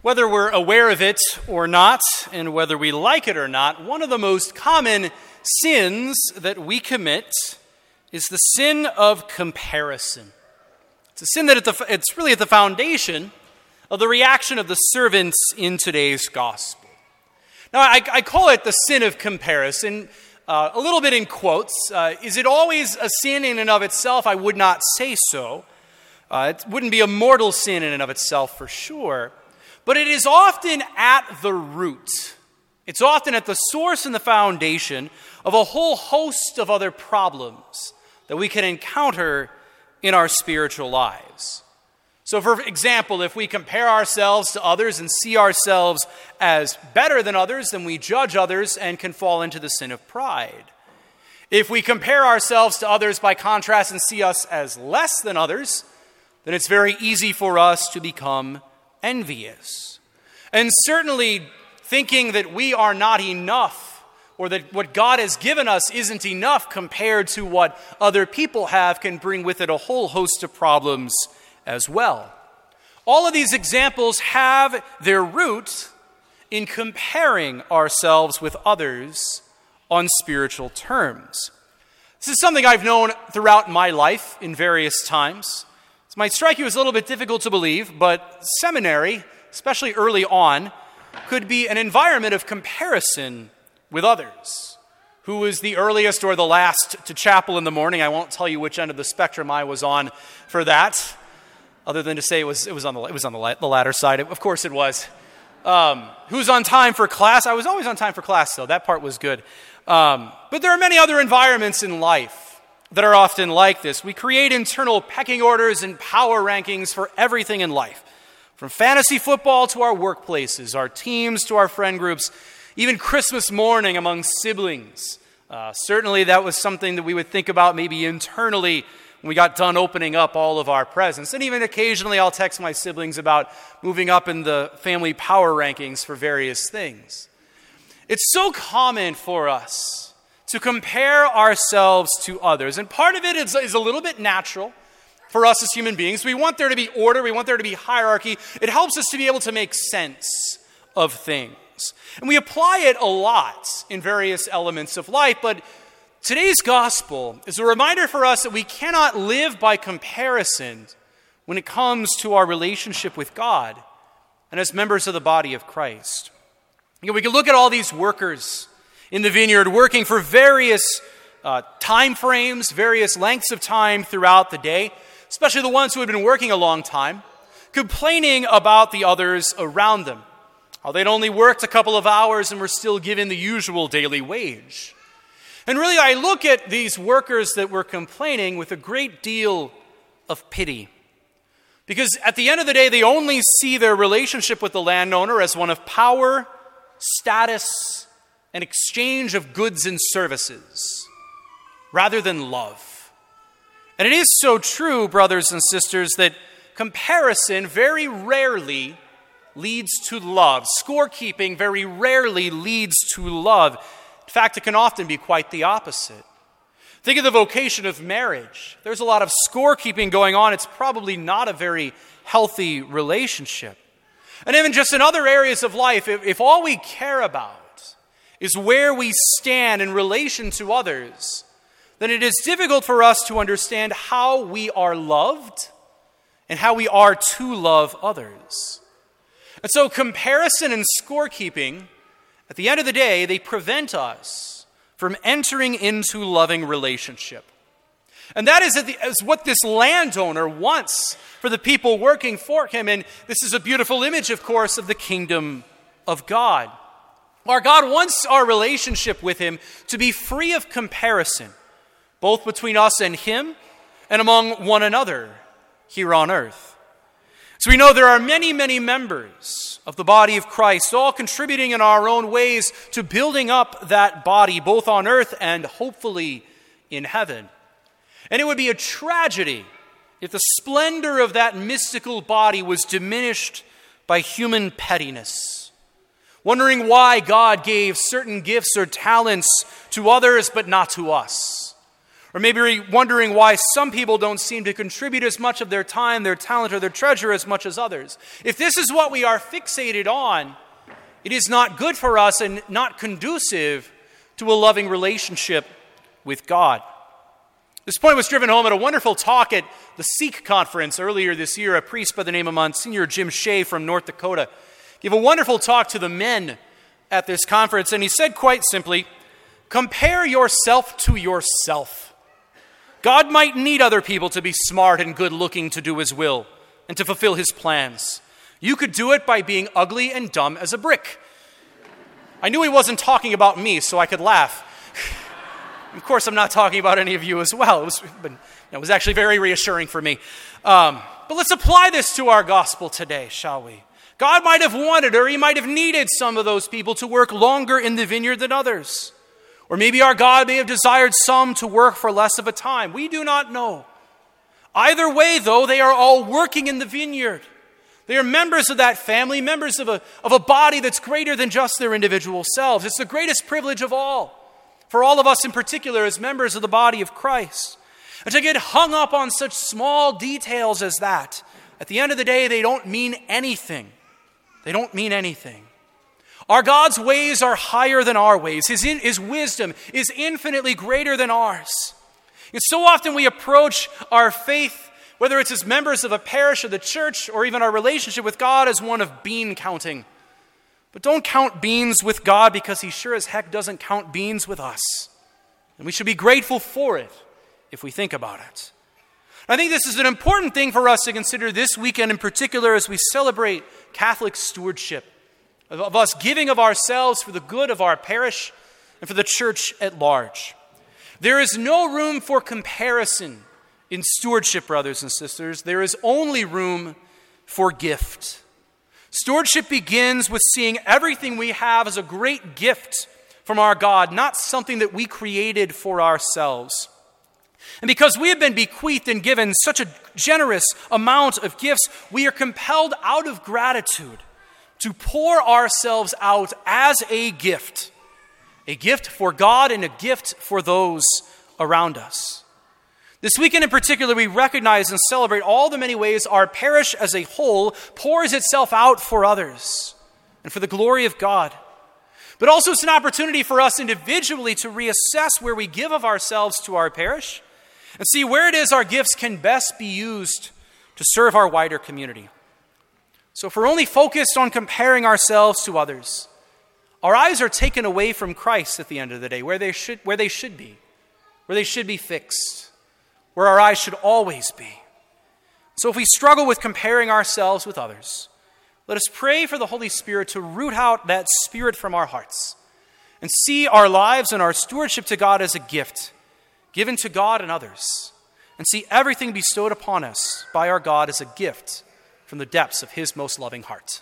Whether we're aware of it or not, and whether we like it or not, one of the most common sins that we commit is the sin of comparison. It's a sin that it's really at the foundation of the reaction of the servants in today's gospel. Now, I, I call it the sin of comparison, uh, a little bit in quotes. Uh, is it always a sin in and of itself? I would not say so. Uh, it wouldn't be a mortal sin in and of itself for sure. But it is often at the root, it's often at the source and the foundation of a whole host of other problems that we can encounter in our spiritual lives. So, for example, if we compare ourselves to others and see ourselves as better than others, then we judge others and can fall into the sin of pride. If we compare ourselves to others by contrast and see us as less than others, then it's very easy for us to become envious. And certainly thinking that we are not enough or that what God has given us isn't enough compared to what other people have can bring with it a whole host of problems as well. All of these examples have their root in comparing ourselves with others on spiritual terms. This is something I've known throughout my life in various times might strike you as a little bit difficult to believe, but seminary, especially early on, could be an environment of comparison with others. Who was the earliest or the last to chapel in the morning? I won't tell you which end of the spectrum I was on for that, other than to say it was, it was on, the, it was on the, the latter side. Of course it was. Um, who's on time for class? I was always on time for class, though. That part was good. Um, but there are many other environments in life that are often like this. We create internal pecking orders and power rankings for everything in life, from fantasy football to our workplaces, our teams to our friend groups, even Christmas morning among siblings. Uh, certainly, that was something that we would think about maybe internally when we got done opening up all of our presents. And even occasionally, I'll text my siblings about moving up in the family power rankings for various things. It's so common for us to compare ourselves to others. And part of it is, is a little bit natural for us as human beings. We want there to be order, we want there to be hierarchy. It helps us to be able to make sense of things. And we apply it a lot in various elements of life, but today's gospel is a reminder for us that we cannot live by comparison when it comes to our relationship with God and as members of the body of Christ. You know, we can look at all these workers in the vineyard, working for various uh, time frames, various lengths of time throughout the day, especially the ones who had been working a long time, complaining about the others around them. How they'd only worked a couple of hours and were still given the usual daily wage. And really, I look at these workers that were complaining with a great deal of pity. Because at the end of the day, they only see their relationship with the landowner as one of power, status, an exchange of goods and services rather than love. And it is so true, brothers and sisters, that comparison very rarely leads to love. Scorekeeping very rarely leads to love. In fact, it can often be quite the opposite. Think of the vocation of marriage. There's a lot of scorekeeping going on. It's probably not a very healthy relationship. And even just in other areas of life, if, if all we care about is where we stand in relation to others, then it is difficult for us to understand how we are loved and how we are to love others. And so, comparison and scorekeeping, at the end of the day, they prevent us from entering into loving relationship. And that is, what this landowner wants for the people working for him. And this is a beautiful image, of course, of the kingdom of God. Our God wants our relationship with Him to be free of comparison, both between us and Him and among one another here on earth. So we know there are many, many members of the body of Christ, all contributing in our own ways to building up that body, both on earth and hopefully in heaven. And it would be a tragedy if the splendor of that mystical body was diminished by human pettiness wondering why God gave certain gifts or talents to others but not to us, Or maybe wondering why some people don't seem to contribute as much of their time, their talent, or their treasure as much as others. If this is what we are fixated on, it is not good for us and not conducive to a loving relationship with God. This point was driven home at a wonderful talk at the Seek conference earlier this year. A priest by the name of Monsignor Jim Shea from North Dakota gave a wonderful talk to the men at this conference, and he said quite simply compare yourself to yourself. God might need other people to be smart and good looking to do his will and to fulfill his plans. You could do it by being ugly and dumb as a brick. I knew he wasn't talking about me, so I could laugh. of course, I'm not talking about any of you as well. It was, but, it was actually very reassuring for me. Um, but let's apply this to our gospel today, shall we? God might have wanted or he might have needed some of those people to work longer in the vineyard than others. Or maybe our God may have desired some to work for less of a time. We do not know. Either way, though, they are all working in the vineyard. They are members of that family, members of a, of a body that's greater than just their individual selves. It's the greatest privilege of all, for all of us in particular, as members of the body of Christ. And to get hung up on such small details as that, at the end of the day, they don't mean anything. They don't mean anything. Our God's ways are higher than our ways. His, in, his wisdom is infinitely greater than ours. And so often we approach our faith, whether it's as members of a parish or the church, or even our relationship with God, as one of bean counting. But don't count beans with God because He sure as heck doesn't count beans with us. And we should be grateful for it if we think about it. I think this is an important thing for us to consider this weekend in particular as we celebrate Catholic stewardship of us giving of ourselves for the good of our parish and for the church at large. There is no room for comparison in stewardship, brothers and sisters. There is only room for gift. Stewardship begins with seeing everything we have as a great gift from our God, not something that we created for ourselves. And because we have been bequeathed and given such a generous amount of gifts, we are compelled out of gratitude to pour ourselves out as a gift a gift for God and a gift for those around us. This weekend in particular, we recognize and celebrate all the many ways our parish as a whole pours itself out for others and for the glory of God. But also, it's an opportunity for us individually to reassess where we give of ourselves to our parish and see where it is our gifts can best be used to serve our wider community. So if we're only focused on comparing ourselves to others, our eyes are taken away from Christ at the end of the day, where they should, where they should be, where they should be fixed, where our eyes should always be. So if we struggle with comparing ourselves with others, let us pray for the Holy Spirit to root out that spirit from our hearts and see our lives and our stewardship to God as a gift given to God and others, and see everything bestowed upon us by our God as a gift from the depths of his most loving heart.